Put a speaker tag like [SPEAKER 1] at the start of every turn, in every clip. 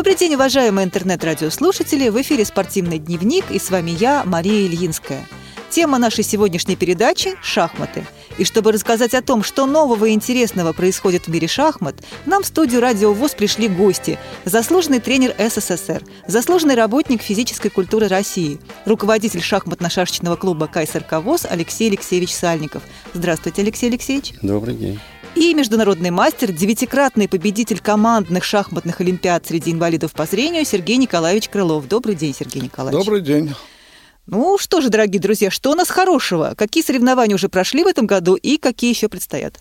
[SPEAKER 1] Добрый день, уважаемые интернет-радиослушатели! В эфире «Спортивный дневник» и с вами я, Мария Ильинская. Тема нашей сегодняшней передачи – шахматы. И чтобы рассказать о том, что нового и интересного происходит в мире шахмат, нам в студию «Радио ВОЗ» пришли гости. Заслуженный тренер СССР, заслуженный работник физической культуры России, руководитель шахматно-шашечного клуба «КСРК ВОЗ» Алексей Алексеевич Сальников. Здравствуйте, Алексей Алексеевич.
[SPEAKER 2] Добрый день.
[SPEAKER 1] И международный мастер, девятикратный победитель командных шахматных олимпиад среди инвалидов по зрению Сергей Николаевич Крылов. Добрый день, Сергей Николаевич.
[SPEAKER 3] Добрый день.
[SPEAKER 1] Ну что же, дорогие друзья, что у нас хорошего? Какие соревнования уже прошли в этом году и какие еще предстоят?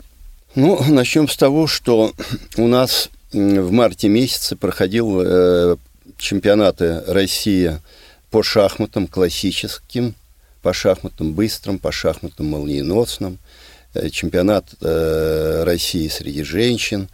[SPEAKER 2] Ну, начнем с того, что у нас в марте месяце проходил э, чемпионаты России по шахматам классическим, по шахматам быстрым, по шахматам молниеносным, чемпионат э, России среди женщин.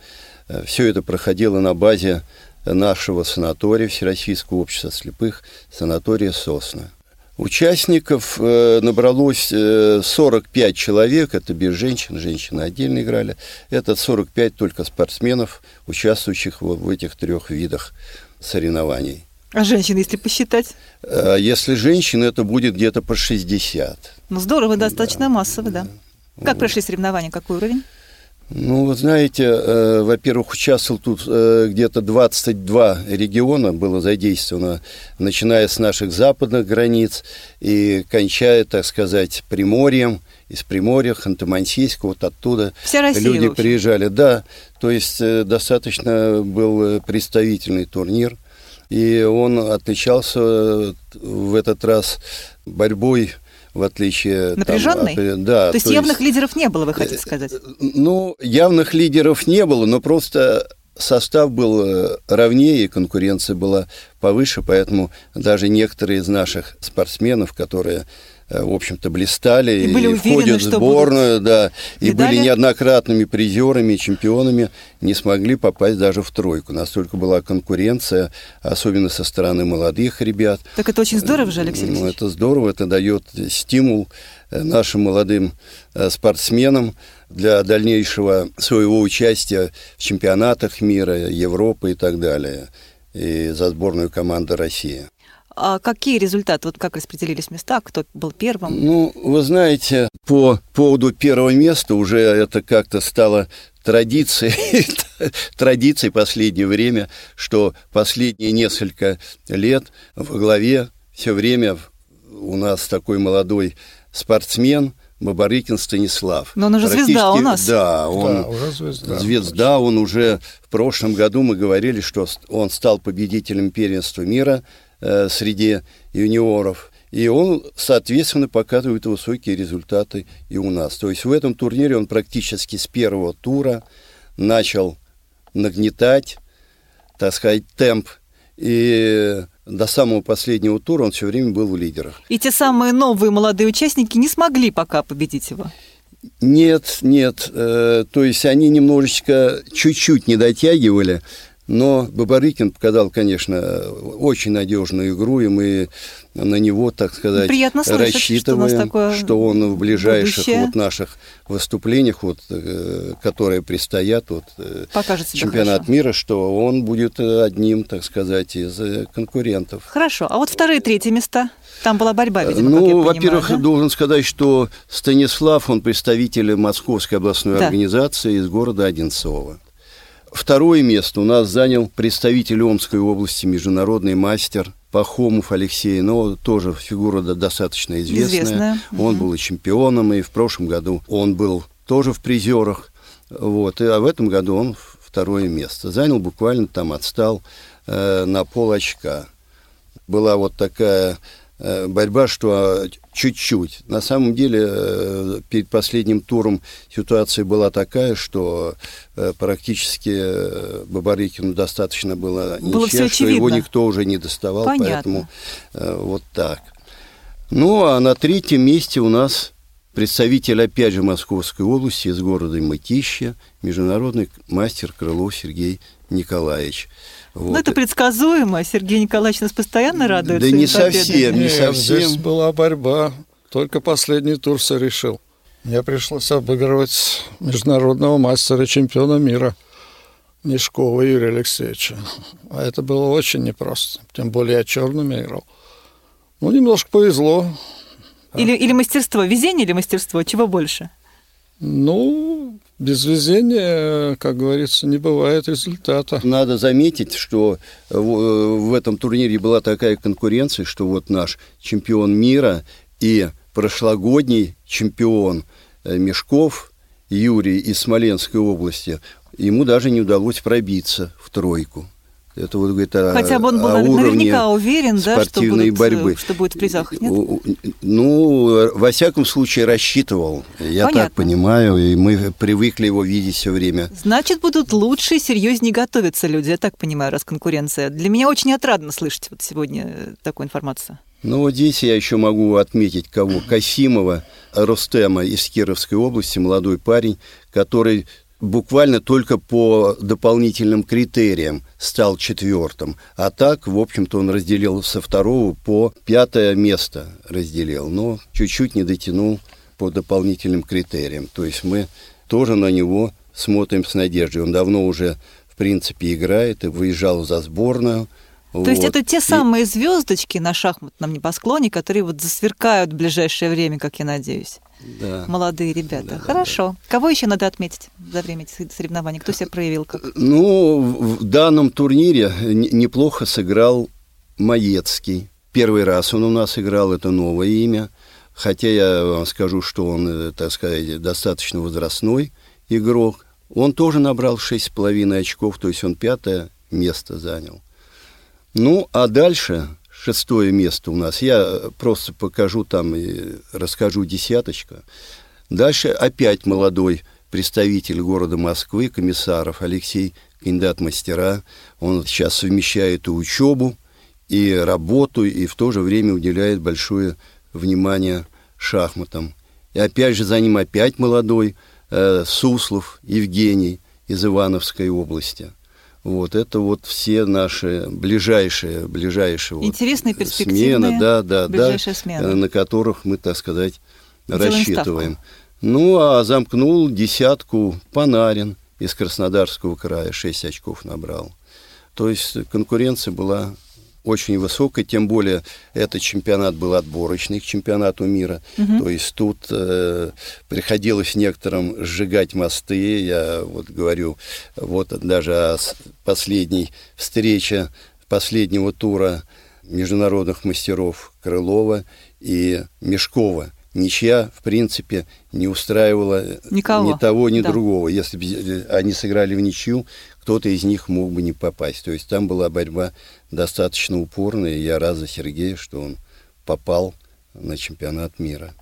[SPEAKER 2] Э, Все это проходило на базе нашего санатория Всероссийского общества слепых, санатория «Сосна». Участников э, набралось э, 45 человек, это без женщин, женщины отдельно играли. Это 45 только спортсменов, участвующих в, этих трех видах соревнований.
[SPEAKER 1] А женщин, если посчитать?
[SPEAKER 2] Э, если женщин, это будет где-то по 60.
[SPEAKER 1] Ну здорово, достаточно массово, да. Как прошли соревнования, какой уровень?
[SPEAKER 2] Ну, вы знаете, э, во-первых, участвовал тут э, где-то 22 региона было задействовано, начиная с наших западных границ и кончая, так сказать, Приморьем, из Приморья, Ханты-Мансийска, вот оттуда
[SPEAKER 1] Вся Россия,
[SPEAKER 2] люди приезжали. Да, то есть э, достаточно был представительный турнир, и он отличался э, в этот раз борьбой в отличие... там,
[SPEAKER 1] Напряженный?
[SPEAKER 2] от- да.
[SPEAKER 1] То есть явных лидеров не было, вы хотите сказать?
[SPEAKER 2] Ну, явных лидеров не было, но просто состав был э, ровнее, конкуренция была повыше, поэтому даже некоторые из наших спортсменов, которые э, в общем-то, блистали
[SPEAKER 1] И были уверены,
[SPEAKER 2] входят в сборную, да, и были неоднократными призерами, чемпионами, не смогли попасть даже в тройку. Настолько была конкуренция, особенно со стороны молодых ребят.
[SPEAKER 1] Так это очень здорово же, Алексей
[SPEAKER 2] Ну,
[SPEAKER 1] Алексеевич.
[SPEAKER 2] это здорово, это дает стимул э, нашим молодым э, спортсменам для дальнейшего своего участия в чемпионатах мира, Европы и так далее, и за сборную команды России.
[SPEAKER 1] А какие результаты? Вот как распределились места? Кто был первым?
[SPEAKER 2] Ну, вы знаете, по поводу первого места уже это как-то стало традицией, традицией последнее время, что последние несколько лет во главе все время у нас такой молодой спортсмен Бабарыкин Станислав.
[SPEAKER 1] Но он уже звезда у нас.
[SPEAKER 2] Да, он
[SPEAKER 3] Да, уже звезда.
[SPEAKER 2] звезда, он уже в прошлом году мы говорили, что он стал победителем первенства мира э, среди юниоров. И он, соответственно, показывает высокие результаты и у нас. То есть в этом турнире он практически с первого тура начал нагнетать, так сказать, темп. И до самого последнего тура он все время был в лидерах.
[SPEAKER 1] И те самые новые молодые участники не смогли пока победить его.
[SPEAKER 2] Нет, нет. э, то есть они немножечко, чуть-чуть не дотягивали, но Бабарыкин показал, конечно, очень надежную игру, и мы на него, так сказать,
[SPEAKER 1] Приятно слышать, что
[SPEAKER 2] рассчитываем,
[SPEAKER 1] такое
[SPEAKER 2] что он в ближайших
[SPEAKER 1] будущее.
[SPEAKER 2] вот наших выступлениях, вот, э, которые предстоят, вот, э,
[SPEAKER 1] Покажет
[SPEAKER 2] чемпионат
[SPEAKER 1] хорошо.
[SPEAKER 2] мира, что он будет э, одним, так сказать, из конкурентов.
[SPEAKER 1] Хорошо. А вот вторые, третьи места? Там была борьба, видимо,
[SPEAKER 2] ну, во-первых,
[SPEAKER 1] да?
[SPEAKER 2] должен сказать, что Станислав, он представитель Московской областной
[SPEAKER 1] Да.
[SPEAKER 2] организации из города Одинцово. Второе место у нас занял представитель Омской области, международный мастер Пахомов Алексей, но тоже фигура до- достаточно известная.
[SPEAKER 1] Известная,
[SPEAKER 2] Он
[SPEAKER 1] мгм.
[SPEAKER 2] был и чемпионом, и в прошлом году он был тоже в призерах. Вот, и, а в этом году он второе место. Занял буквально там, отстал э, на пол очка. Была вот такая борьба, что а, чуть-чуть. На самом деле, э, перед последним туром ситуация была такая, что э, практически э, Бабарыкину достаточно было
[SPEAKER 1] Было
[SPEAKER 2] ничья, что его никто уже не доставал,
[SPEAKER 1] Понятно.
[SPEAKER 2] поэтому э, вот так. Ну, а на третьем месте у нас представитель, опять же, Московской области, из города Мытища, международный мастер Крылов Сергей Николаевич.
[SPEAKER 1] Ну,
[SPEAKER 2] Вот.
[SPEAKER 1] это предсказуемо. Сергей Николаевич нас постоянно радует.
[SPEAKER 2] Да не совсем. не
[SPEAKER 3] Нет,
[SPEAKER 2] совсем.
[SPEAKER 3] здесь была борьба. Только последний тур все решил. Мне пришлось обыгрывать международного мастера, чемпиона мира. Мешкова Юрия Алексеевича. А это было очень непросто. Тем более я черными играл. Ну, немножко повезло.
[SPEAKER 1] Или, или мастерство? Везение или мастерство? Чего больше?
[SPEAKER 3] Ну, без везения, как говорится, не бывает результата.
[SPEAKER 2] Надо заметить, что в этом турнире была такая конкуренция, что вот наш чемпион мира и прошлогодний чемпион э, Мешков Юрий из Смоленской области, ему даже не удалось пробиться в тройку.
[SPEAKER 1] Это вот говорит о, Хотя бы он был наверняка уверен, да, что будет, борьбы. что будет в призах, нет?
[SPEAKER 2] Ну, во всяком случае, рассчитывал. Я Понятно. так понимаю, и мы привыкли его видеть все время.
[SPEAKER 1] Значит, будут лучше и серьезнее готовиться люди, я так понимаю, раз конкуренция. Для меня очень отрадно слышать вот сегодня такую информацию.
[SPEAKER 2] Ну, вот здесь я еще могу отметить кого? Касимова Рустема из Кировской области, молодой парень, который буквально только по дополнительным критериям стал четвертым. А так, в общем-то, он разделил со второго по пятое место разделил. Но чуть-чуть не дотянул по дополнительным критериям. То есть мы тоже на него смотрим с надеждой. Он давно уже, в принципе, играет и выезжал за сборную.
[SPEAKER 1] То есть это те самые и... звездочки на шахматном небосклоне, которые вот засверкают в ближайшее время, как я надеюсь. Да. Молодые ребята. Да, Хорошо. Да. Кого еще надо отметить за время этих соревнований? Кто себя проявил как?
[SPEAKER 2] Ну, в данном турнире неплохо сыграл Маецкий. Первый раз он у нас играл, это новое имя. Хотя я вам скажу, что он, э, так сказать, достаточно возрастной игрок. Он тоже набрал 6,5 очков, то есть он пятое место занял. Ну, а дальше шестое место у нас. Я просто покажу там и расскажу десяточка. Дальше опять молодой представитель города Москвы, комиссаров Алексей кандидат мастера. Он сейчас совмещает и учебу, и работу, и в то же время уделяет большое внимание шахматам. И опять же за ним опять молодой э, Суслов Евгений из Ивановской области – вот это вот все наши ближайшие, ближайшие
[SPEAKER 1] Интересные вот смены,
[SPEAKER 2] да, да, да, смены. Э, на которых мы, так сказать, Делаем рассчитываем. Ставку. Ну, а замкнул десятку Панарин из Краснодарского края, 6 очков набрал. То есть конкуренция была очень высокой, тем более этот чемпионат был отборочный к чемпионату мира. Угу. То есть тут э, приходилось некоторым сжигать мосты. Я вот говорю, вот даже о последней встрече последнего тура международных мастеров Крылова и Мешкова. Ничья, в принципе, не устраивала
[SPEAKER 1] Никого.
[SPEAKER 2] ни того, ни да. другого. Если бы они сыграли в ничью, кто-то из них мог бы не попасть. То есть там была борьба достаточно упорная, и я рад за Сергея, что он попал на чемпионат мира.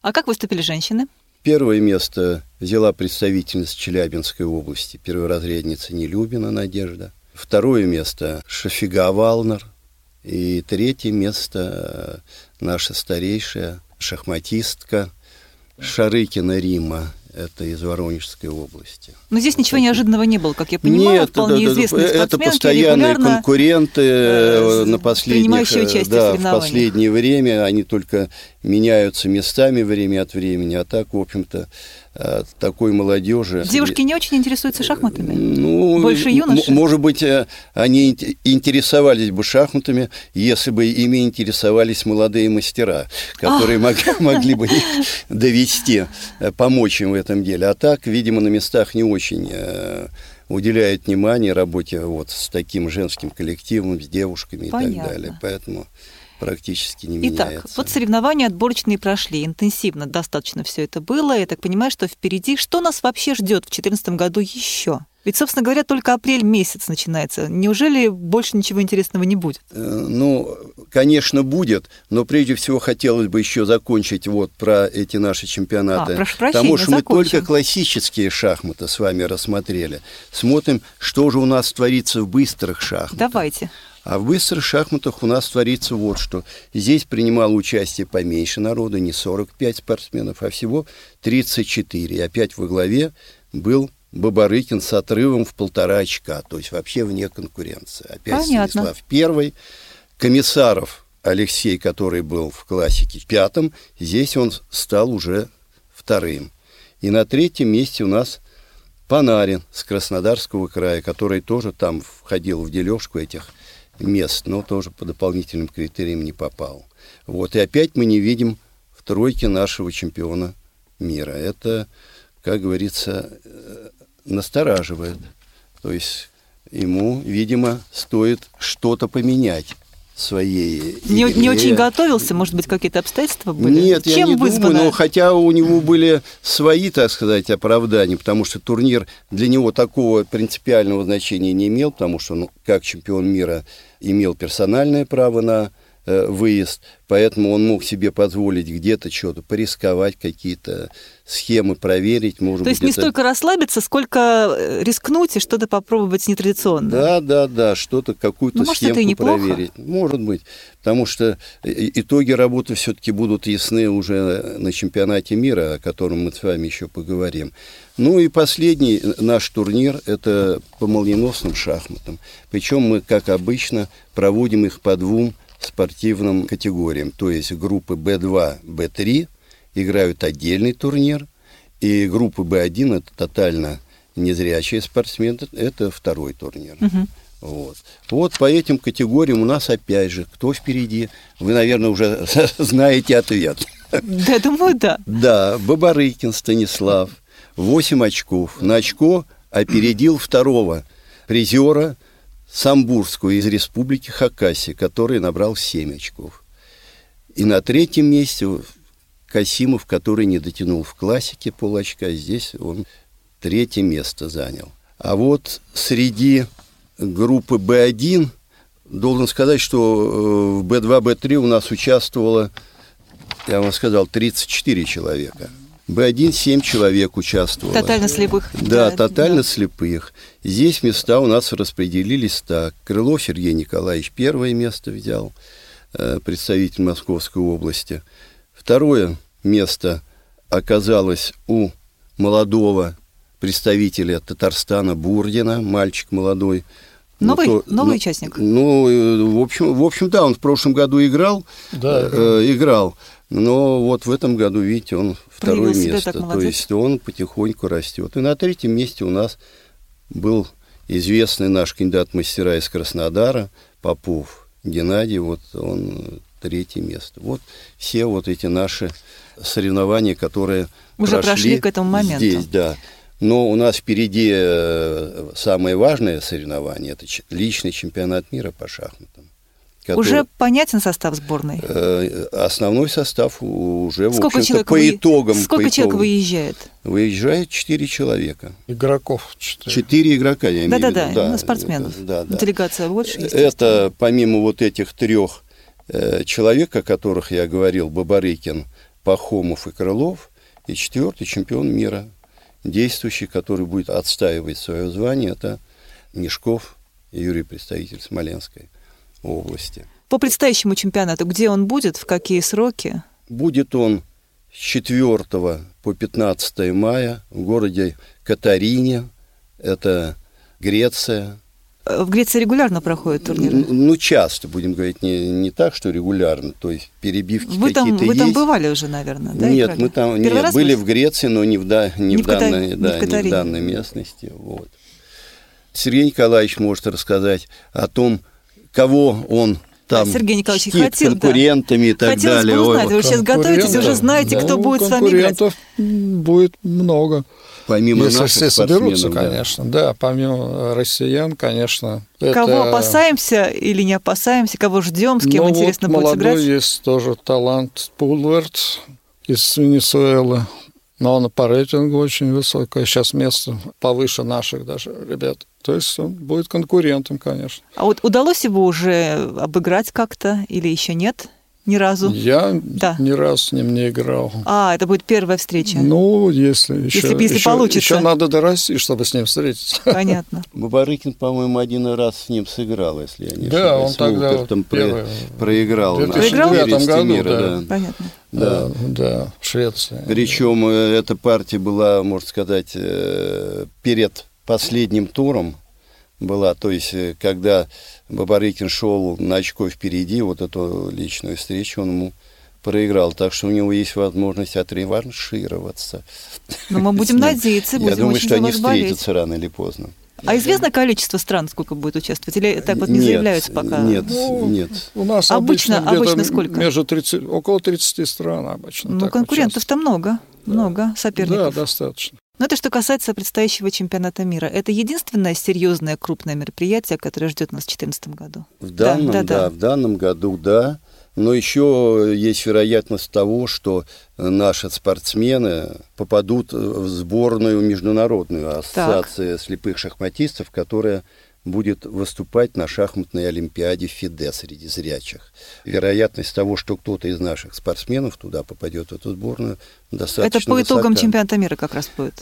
[SPEAKER 1] А как выступили женщины?
[SPEAKER 2] Первое место взяла представительница Челябинской области, перворазрядница Нелюбина Надежда. Второе место Шафига Валнер. И третье место наша старейшая шахматистка Шарыкина Рима это из Воронежской области.
[SPEAKER 1] Но здесь ничего неожиданного не было, как я понимаю,
[SPEAKER 2] Нет,
[SPEAKER 1] вполне
[SPEAKER 2] да,
[SPEAKER 1] известные
[SPEAKER 2] Это постоянные конкуренты э, на последних, да, в последнее время, они только меняются местами время от времени, а так, в общем-то, э, такой молодежи.
[SPEAKER 1] Девушки не очень интересуются шахматами? Ну, Больше юноши?
[SPEAKER 2] Может быть, э, они интересовались бы шахматами, если бы ими интересовались молодые мастера, которые могли бы их довести, э, помочь им в этом деле. А так, видимо, на местах не очень уделяют внимание работе вот с таким женским коллективом, с девушками Понятно. и так далее. Поэтому практически не
[SPEAKER 1] Итак,
[SPEAKER 2] меняется.
[SPEAKER 1] вот соревнования отборочные прошли, интенсивно достаточно все это было. Я так понимаю, что впереди. Что нас вообще ждет в 2014 году еще? Ведь, собственно говоря, только апрель месяц начинается. Неужели больше ничего интересного не будет? Э,
[SPEAKER 2] ну, конечно, будет, но прежде всего хотелось бы еще закончить вот про эти наши чемпионаты. А,
[SPEAKER 1] прошу прощения,
[SPEAKER 2] Потому что закончим. мы только классические шахматы с вами рассмотрели. Смотрим, что же у нас творится в быстрых шахматах.
[SPEAKER 1] Давайте.
[SPEAKER 2] А в быстрых шахматах у нас творится вот что. Здесь принимало участие поменьше народу, не 45 спортсменов, а всего 34. И опять во главе был Бабарыкин с отрывом в полтора очка, то есть вообще вне конкуренции. Опять Понятно. Станислав первый. Комиссаров Алексей, который был в классике пятым, здесь он стал уже вторым. И на третьем месте у нас Панарин с Краснодарского края, который тоже там входил в дележку этих мест, но тоже по дополнительным критериям не попал. Вот, и опять мы не видим в тройке нашего чемпиона мира. Это, как говорится, э, настораживает. То есть ему, видимо, стоит что-то поменять своей
[SPEAKER 1] не, не очень готовился, может быть, какие-то обстоятельства были?
[SPEAKER 2] Нет, Чем я не вызвано? думаю, но хотя у него были свои, так сказать, оправдания, потому что турнир для него такого принципиального значения не имел, потому что, ну, как чемпион мира, имел персональное право на Э, выезд, поэтому он мог себе позволить где-то что-то порисковать, какие-то схемы проверить. Может
[SPEAKER 1] То есть не столько расслабиться, сколько э, рискнуть и что-то попробовать нетрадиционно.
[SPEAKER 2] Да, да, да, что-то, какую-то ну, может, схемку проверить. Может быть, потому что итоги работы все-таки будут ясны уже на чемпионате мира, о котором мы с вами еще поговорим. Ну и последний наш турнир – это по молниеносным шахматам. Причем мы, как обычно, проводим их по двум спортивным категориям. То есть группы B2, B3 играют отдельный турнир, и группы B1 это тотально незрячие спортсмены, это второй турнир. Угу. Вот. вот по этим категориям у нас опять же, кто впереди, вы, наверное, уже знаете ответ.
[SPEAKER 1] Да, думаю, да.
[SPEAKER 2] Да, Бабарыкин Станислав, 8 очков. На очко опередил второго призера Самбурскую из республики Хакасия, который набрал 7 очков. И на третьем месте Касимов, который не дотянул в классике полочка, здесь он третье место занял. А вот среди группы Б1 должен сказать, что э, в Б2, Б3 у нас участвовало, я вам сказал, 34 человека. Б1 7 человек участвовало.
[SPEAKER 1] Тотально слепых.
[SPEAKER 2] Да, да тотально да. слепых. Здесь места у нас распределились так. Крылов Сергей Николаевич первое место взял, э, представитель Московской области. Второе место оказалось у молодого представителя Татарстана Бурдина, мальчик молодой.
[SPEAKER 1] Новый, ну, то, новый ну, участник?
[SPEAKER 2] Ну, э, в общем, в общем, да, он в прошлом году играл. Да. Э, играл. Но вот в этом году, видите, он второе место. То есть он потихоньку растет. И на третьем месте у нас был известный наш кандидат мастера из Краснодара, Попов Геннадий, вот он третье место. Вот все вот эти наши соревнования, которые
[SPEAKER 1] уже прошли, прошли к этому моменту.
[SPEAKER 2] Здесь, да. Но у нас впереди э, самое важное соревнование – это личный чемпионат мира по шахматам.
[SPEAKER 1] Который, уже понятен состав сборной?
[SPEAKER 2] Э, основной состав уже, сколько в общем-то, по вы... итогам.
[SPEAKER 1] Сколько
[SPEAKER 2] по
[SPEAKER 1] человек итогам, выезжает?
[SPEAKER 2] Выезжает 4 человека.
[SPEAKER 3] Игроков
[SPEAKER 2] 4. 4 игрока, я имею
[SPEAKER 1] да,
[SPEAKER 2] в виду.
[SPEAKER 1] Да, да, спортсменов. Да, да. Делегация больше,
[SPEAKER 2] Это помимо вот этих трех э, человек, о которых я говорил, Бабарыкин, Пахомов и Крылов, и четвертый чемпион мира, действующий, который будет отстаивать свое звание, это Мешков Юрий, представитель Смоленской области.
[SPEAKER 1] По предстоящему чемпионату, где он будет, в какие сроки?
[SPEAKER 2] Будет он с 4 по 15 мая в городе Катарине, это Греция.
[SPEAKER 1] В Греции регулярно проходят турниры?
[SPEAKER 2] Ну, часто, будем говорить, не, не так, что регулярно, то есть перебивки вы
[SPEAKER 1] там,
[SPEAKER 2] какие-то
[SPEAKER 1] Вы
[SPEAKER 2] есть.
[SPEAKER 1] там бывали уже, наверное, да?
[SPEAKER 2] Нет, мы там нет, были в Греции, но не в, да, не, не в, данной, не да, в, не в данной местности. Вот. Сергей Николаевич может рассказать о том, кого он там
[SPEAKER 1] Сергей Николаевич хотел,
[SPEAKER 2] конкурентами да. и так
[SPEAKER 1] Хотелось
[SPEAKER 2] далее.
[SPEAKER 1] Бы узнать, вы сейчас готовитесь, уже знаете, кто ну, будет с вами играть.
[SPEAKER 3] будет много.
[SPEAKER 2] Помимо
[SPEAKER 3] Если все соберутся, да. конечно, да, помимо россиян, конечно.
[SPEAKER 1] Кого это... опасаемся или не опасаемся, кого ждем, с кем ну, интересно
[SPEAKER 3] вот
[SPEAKER 1] будет
[SPEAKER 3] молодой
[SPEAKER 1] сыграть?
[SPEAKER 3] есть тоже талант Пулверт из Венесуэлы. Но он по рейтингу очень высокое. Сейчас место повыше наших даже ребят. То есть он будет конкурентом, конечно.
[SPEAKER 1] А вот удалось его уже обыграть как-то или еще нет? Ни разу?
[SPEAKER 3] Я да. ни разу с ним не играл.
[SPEAKER 1] А, это будет первая встреча?
[SPEAKER 3] Ну, если еще,
[SPEAKER 1] если, если
[SPEAKER 3] еще,
[SPEAKER 1] получится.
[SPEAKER 3] Еще надо дорасти, чтобы с ним встретиться.
[SPEAKER 1] Понятно.
[SPEAKER 2] Бабарыкин, по-моему, один раз с ним сыграл, если я не
[SPEAKER 3] да, ошибаюсь. Да, он тогда
[SPEAKER 2] первый, проиграл.
[SPEAKER 3] В 2009 году,
[SPEAKER 1] мира, да. да. Понятно.
[SPEAKER 3] Да, да, в Швеции.
[SPEAKER 2] Причем э, эта партия была, можно сказать, э, перед последним туром была. То есть, э, когда Бабарыкин шел на очко впереди, вот эту личную встречу он ему проиграл, так что у него есть возможность отреваншироваться.
[SPEAKER 1] Но мы будем надеяться, будем
[SPEAKER 2] Я думаю,
[SPEAKER 1] очень
[SPEAKER 2] что они встретятся рано или поздно.
[SPEAKER 1] А известно количество стран, сколько будет участвовать? Или так вот не
[SPEAKER 2] Нет,
[SPEAKER 1] заявляются пока?
[SPEAKER 2] Нет,
[SPEAKER 3] Ну,
[SPEAKER 2] нет.
[SPEAKER 3] У нас
[SPEAKER 1] Обычно-
[SPEAKER 3] обычно,
[SPEAKER 1] обычно сколько?
[SPEAKER 3] Между 30, около 30 стран обычно.
[SPEAKER 1] Ну, конкурентов-то много, много
[SPEAKER 3] участвуют.
[SPEAKER 1] соперников.
[SPEAKER 3] Да, достаточно.
[SPEAKER 1] Но это что касается предстоящего чемпионата мира. Это единственное серьезное крупное мероприятие, которое ждет нас в 2014 году.
[SPEAKER 2] В данном,
[SPEAKER 1] да,
[SPEAKER 2] да,
[SPEAKER 1] да.
[SPEAKER 2] в данном году, да. Но еще есть вероятность того, что наши спортсмены попадут в сборную международную ассоциации слепых шахматистов, которая будет выступать на шахматной олимпиаде ФИДЕ среди зрячих. Вероятность того, что кто-то из наших спортсменов туда попадет в эту сборную, достаточно
[SPEAKER 1] это по итогам
[SPEAKER 2] высока.
[SPEAKER 1] чемпионата мира как раз будет.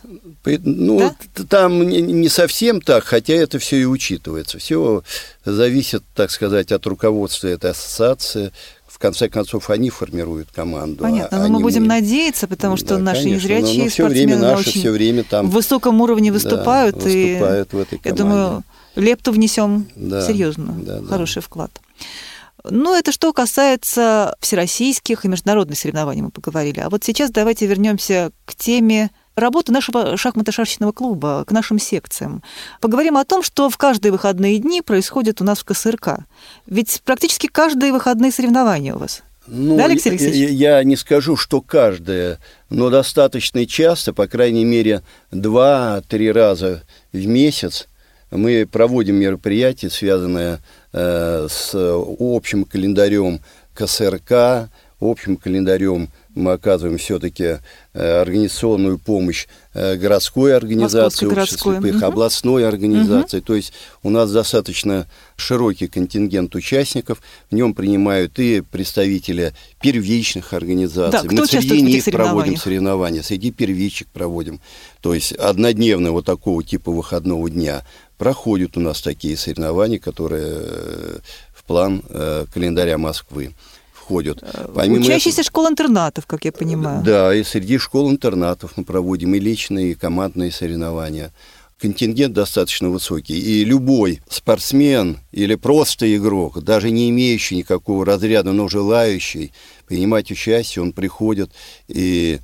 [SPEAKER 2] По- Ну,
[SPEAKER 1] Да?
[SPEAKER 2] там не совсем так, хотя это все и учитывается. Все зависит, так сказать, от руководства этой ассоциации. В конце концов, они формируют команду.
[SPEAKER 1] Понятно,
[SPEAKER 2] а
[SPEAKER 1] но мы будем надеяться, потому что
[SPEAKER 2] Да,
[SPEAKER 1] наши
[SPEAKER 2] конечно,
[SPEAKER 1] незрячие
[SPEAKER 2] но, все время наши
[SPEAKER 1] очень
[SPEAKER 2] все время там
[SPEAKER 1] в высоком уровне
[SPEAKER 2] да,
[SPEAKER 1] выступают, и
[SPEAKER 2] выступают в этой
[SPEAKER 1] я
[SPEAKER 2] команде.
[SPEAKER 1] думаю, лепту внесем
[SPEAKER 2] Да,
[SPEAKER 1] серьезно,
[SPEAKER 2] да, да.
[SPEAKER 1] хороший вклад. Ну, это что касается всероссийских и международных соревнований, мы поговорили. А вот сейчас давайте вернемся к теме работы нашего шахматно-шашечного клуба, к нашим секциям. Поговорим о том, что в каждые выходные дни происходит у нас в КСРК. Ведь практически каждые выходные соревнования у вас.
[SPEAKER 2] Ну,
[SPEAKER 1] Да, Алексей Алексеевич?
[SPEAKER 2] Я, я не скажу, что каждое, но достаточно часто, по крайней мере, два-три раза в месяц мы проводим мероприятия, связанные э, с общим календарем КСРК, общим календарем мы оказываем все-таки организационную помощь э, городской организации
[SPEAKER 1] городской,
[SPEAKER 2] слепых,
[SPEAKER 1] мгм.
[SPEAKER 2] областной организации. То есть у нас достаточно широкий контингент участников. В нем принимают и представители первичных организаций.
[SPEAKER 1] Да, кто
[SPEAKER 2] Мы среди них проводим соревнования, среди первичек проводим. То есть однодневного вот такого типа выходного дня проходят у нас такие соревнования, которые э, в план э, календаря Москвы входят. Помимо
[SPEAKER 1] Учащиеся школ-интернатов, как я понимаю.
[SPEAKER 2] да, и среди школ-интернатов мы проводим и личные, и командные соревнования. Контингент достаточно высокий. И любой спортсмен или просто игрок, даже не имеющий никакого разряда, но желающий принимать участие, он приходит и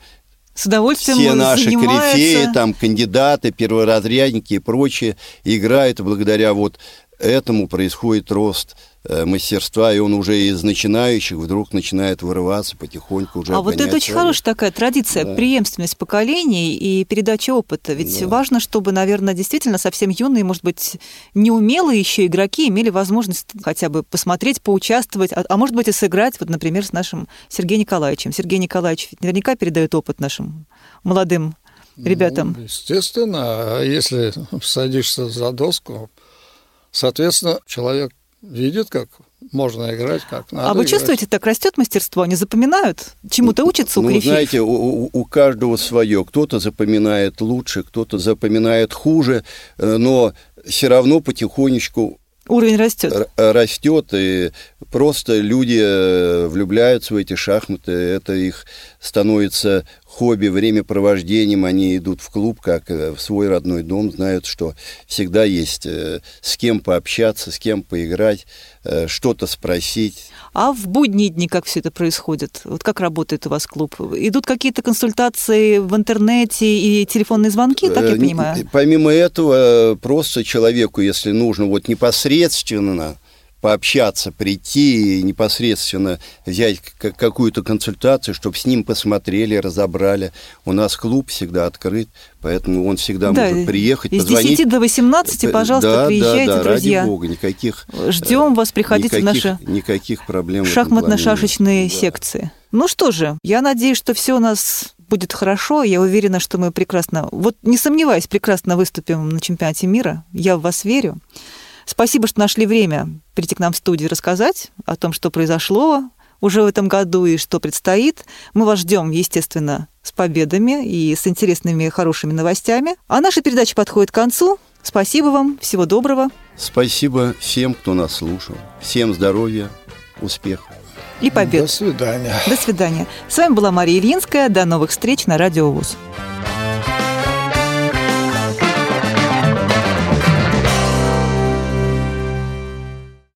[SPEAKER 1] С удовольствием
[SPEAKER 2] все наши
[SPEAKER 1] занимается.
[SPEAKER 2] корифеи, там кандидаты, перворазрядники и прочие играют, благодаря вот этому происходит рост э, мастерства, и он уже из начинающих вдруг начинает вырываться потихоньку уже.
[SPEAKER 1] А вот это очень хорошая такая традиция,
[SPEAKER 2] Да.
[SPEAKER 1] преемственность поколений и передача опыта. Ведь
[SPEAKER 2] Да.
[SPEAKER 1] важно, чтобы, наверное, действительно совсем юные, может быть, неумелые еще игроки имели возможность хотя бы посмотреть, поучаствовать, а, а может быть и сыграть, вот, например, с нашим Сергеем Николаевичем. Сергей Николаевич ведь наверняка передает опыт нашим молодым ребятам.
[SPEAKER 3] Ну, естественно, а если садишься за доску, соответственно, человек видит, как можно играть, как надо
[SPEAKER 1] а вы
[SPEAKER 3] играть.
[SPEAKER 1] чувствуете, так растет мастерство, они запоминают, чему-то учатся у
[SPEAKER 2] Ну, знаете, у, у- каждого свое. Кто-то запоминает лучше, кто-то запоминает хуже, э, но все равно потихонечку
[SPEAKER 1] Уровень растет.
[SPEAKER 2] р- растет, и просто люди э, влюбляются в эти шахматы, это их становится хобби, времяпровождением, они идут в клуб, как э, в свой родной дом, знают, что всегда есть э, с кем пообщаться, с кем поиграть, э, что-то спросить.
[SPEAKER 1] А в будние дни как все это происходит? Вот как работает у вас клуб? Идут какие-то консультации в интернете и телефонные звонки, так я понимаю?
[SPEAKER 2] Помимо этого, просто человеку, если нужно вот непосредственно пообщаться, прийти и непосредственно взять какую-то консультацию, чтобы с ним посмотрели, разобрали. У нас клуб всегда открыт, поэтому он всегда
[SPEAKER 1] Да,
[SPEAKER 2] может приехать,
[SPEAKER 1] Из
[SPEAKER 2] позвонить.
[SPEAKER 1] 10 до 18, пожалуйста,
[SPEAKER 2] Да, да,
[SPEAKER 1] приезжайте,
[SPEAKER 2] да,
[SPEAKER 1] друзья.
[SPEAKER 2] ради бога, никаких...
[SPEAKER 1] Ждем вас, приходите в
[SPEAKER 2] никаких,
[SPEAKER 1] наши
[SPEAKER 2] Никаких проблем в
[SPEAKER 1] шахматно-шашечные.
[SPEAKER 2] Да.
[SPEAKER 1] секции. Ну что же, я надеюсь, что все у нас будет хорошо. Я уверена, что мы прекрасно, вот не сомневаюсь, прекрасно выступим на чемпионате мира. Я в вас верю. Спасибо, что нашли время прийти к нам в студию рассказать о том, что произошло уже в этом году и что предстоит. Мы вас ждем, естественно, с победами и с интересными хорошими новостями. А наша передача подходит к концу. Спасибо вам, всего доброго
[SPEAKER 2] Спасибо всем, кто нас слушал. Всем здоровья, успехов.
[SPEAKER 1] и побед.
[SPEAKER 3] До свидания.
[SPEAKER 1] До свидания. С вами была Мария Ильинская. До новых встреч на Радио ВУЗ.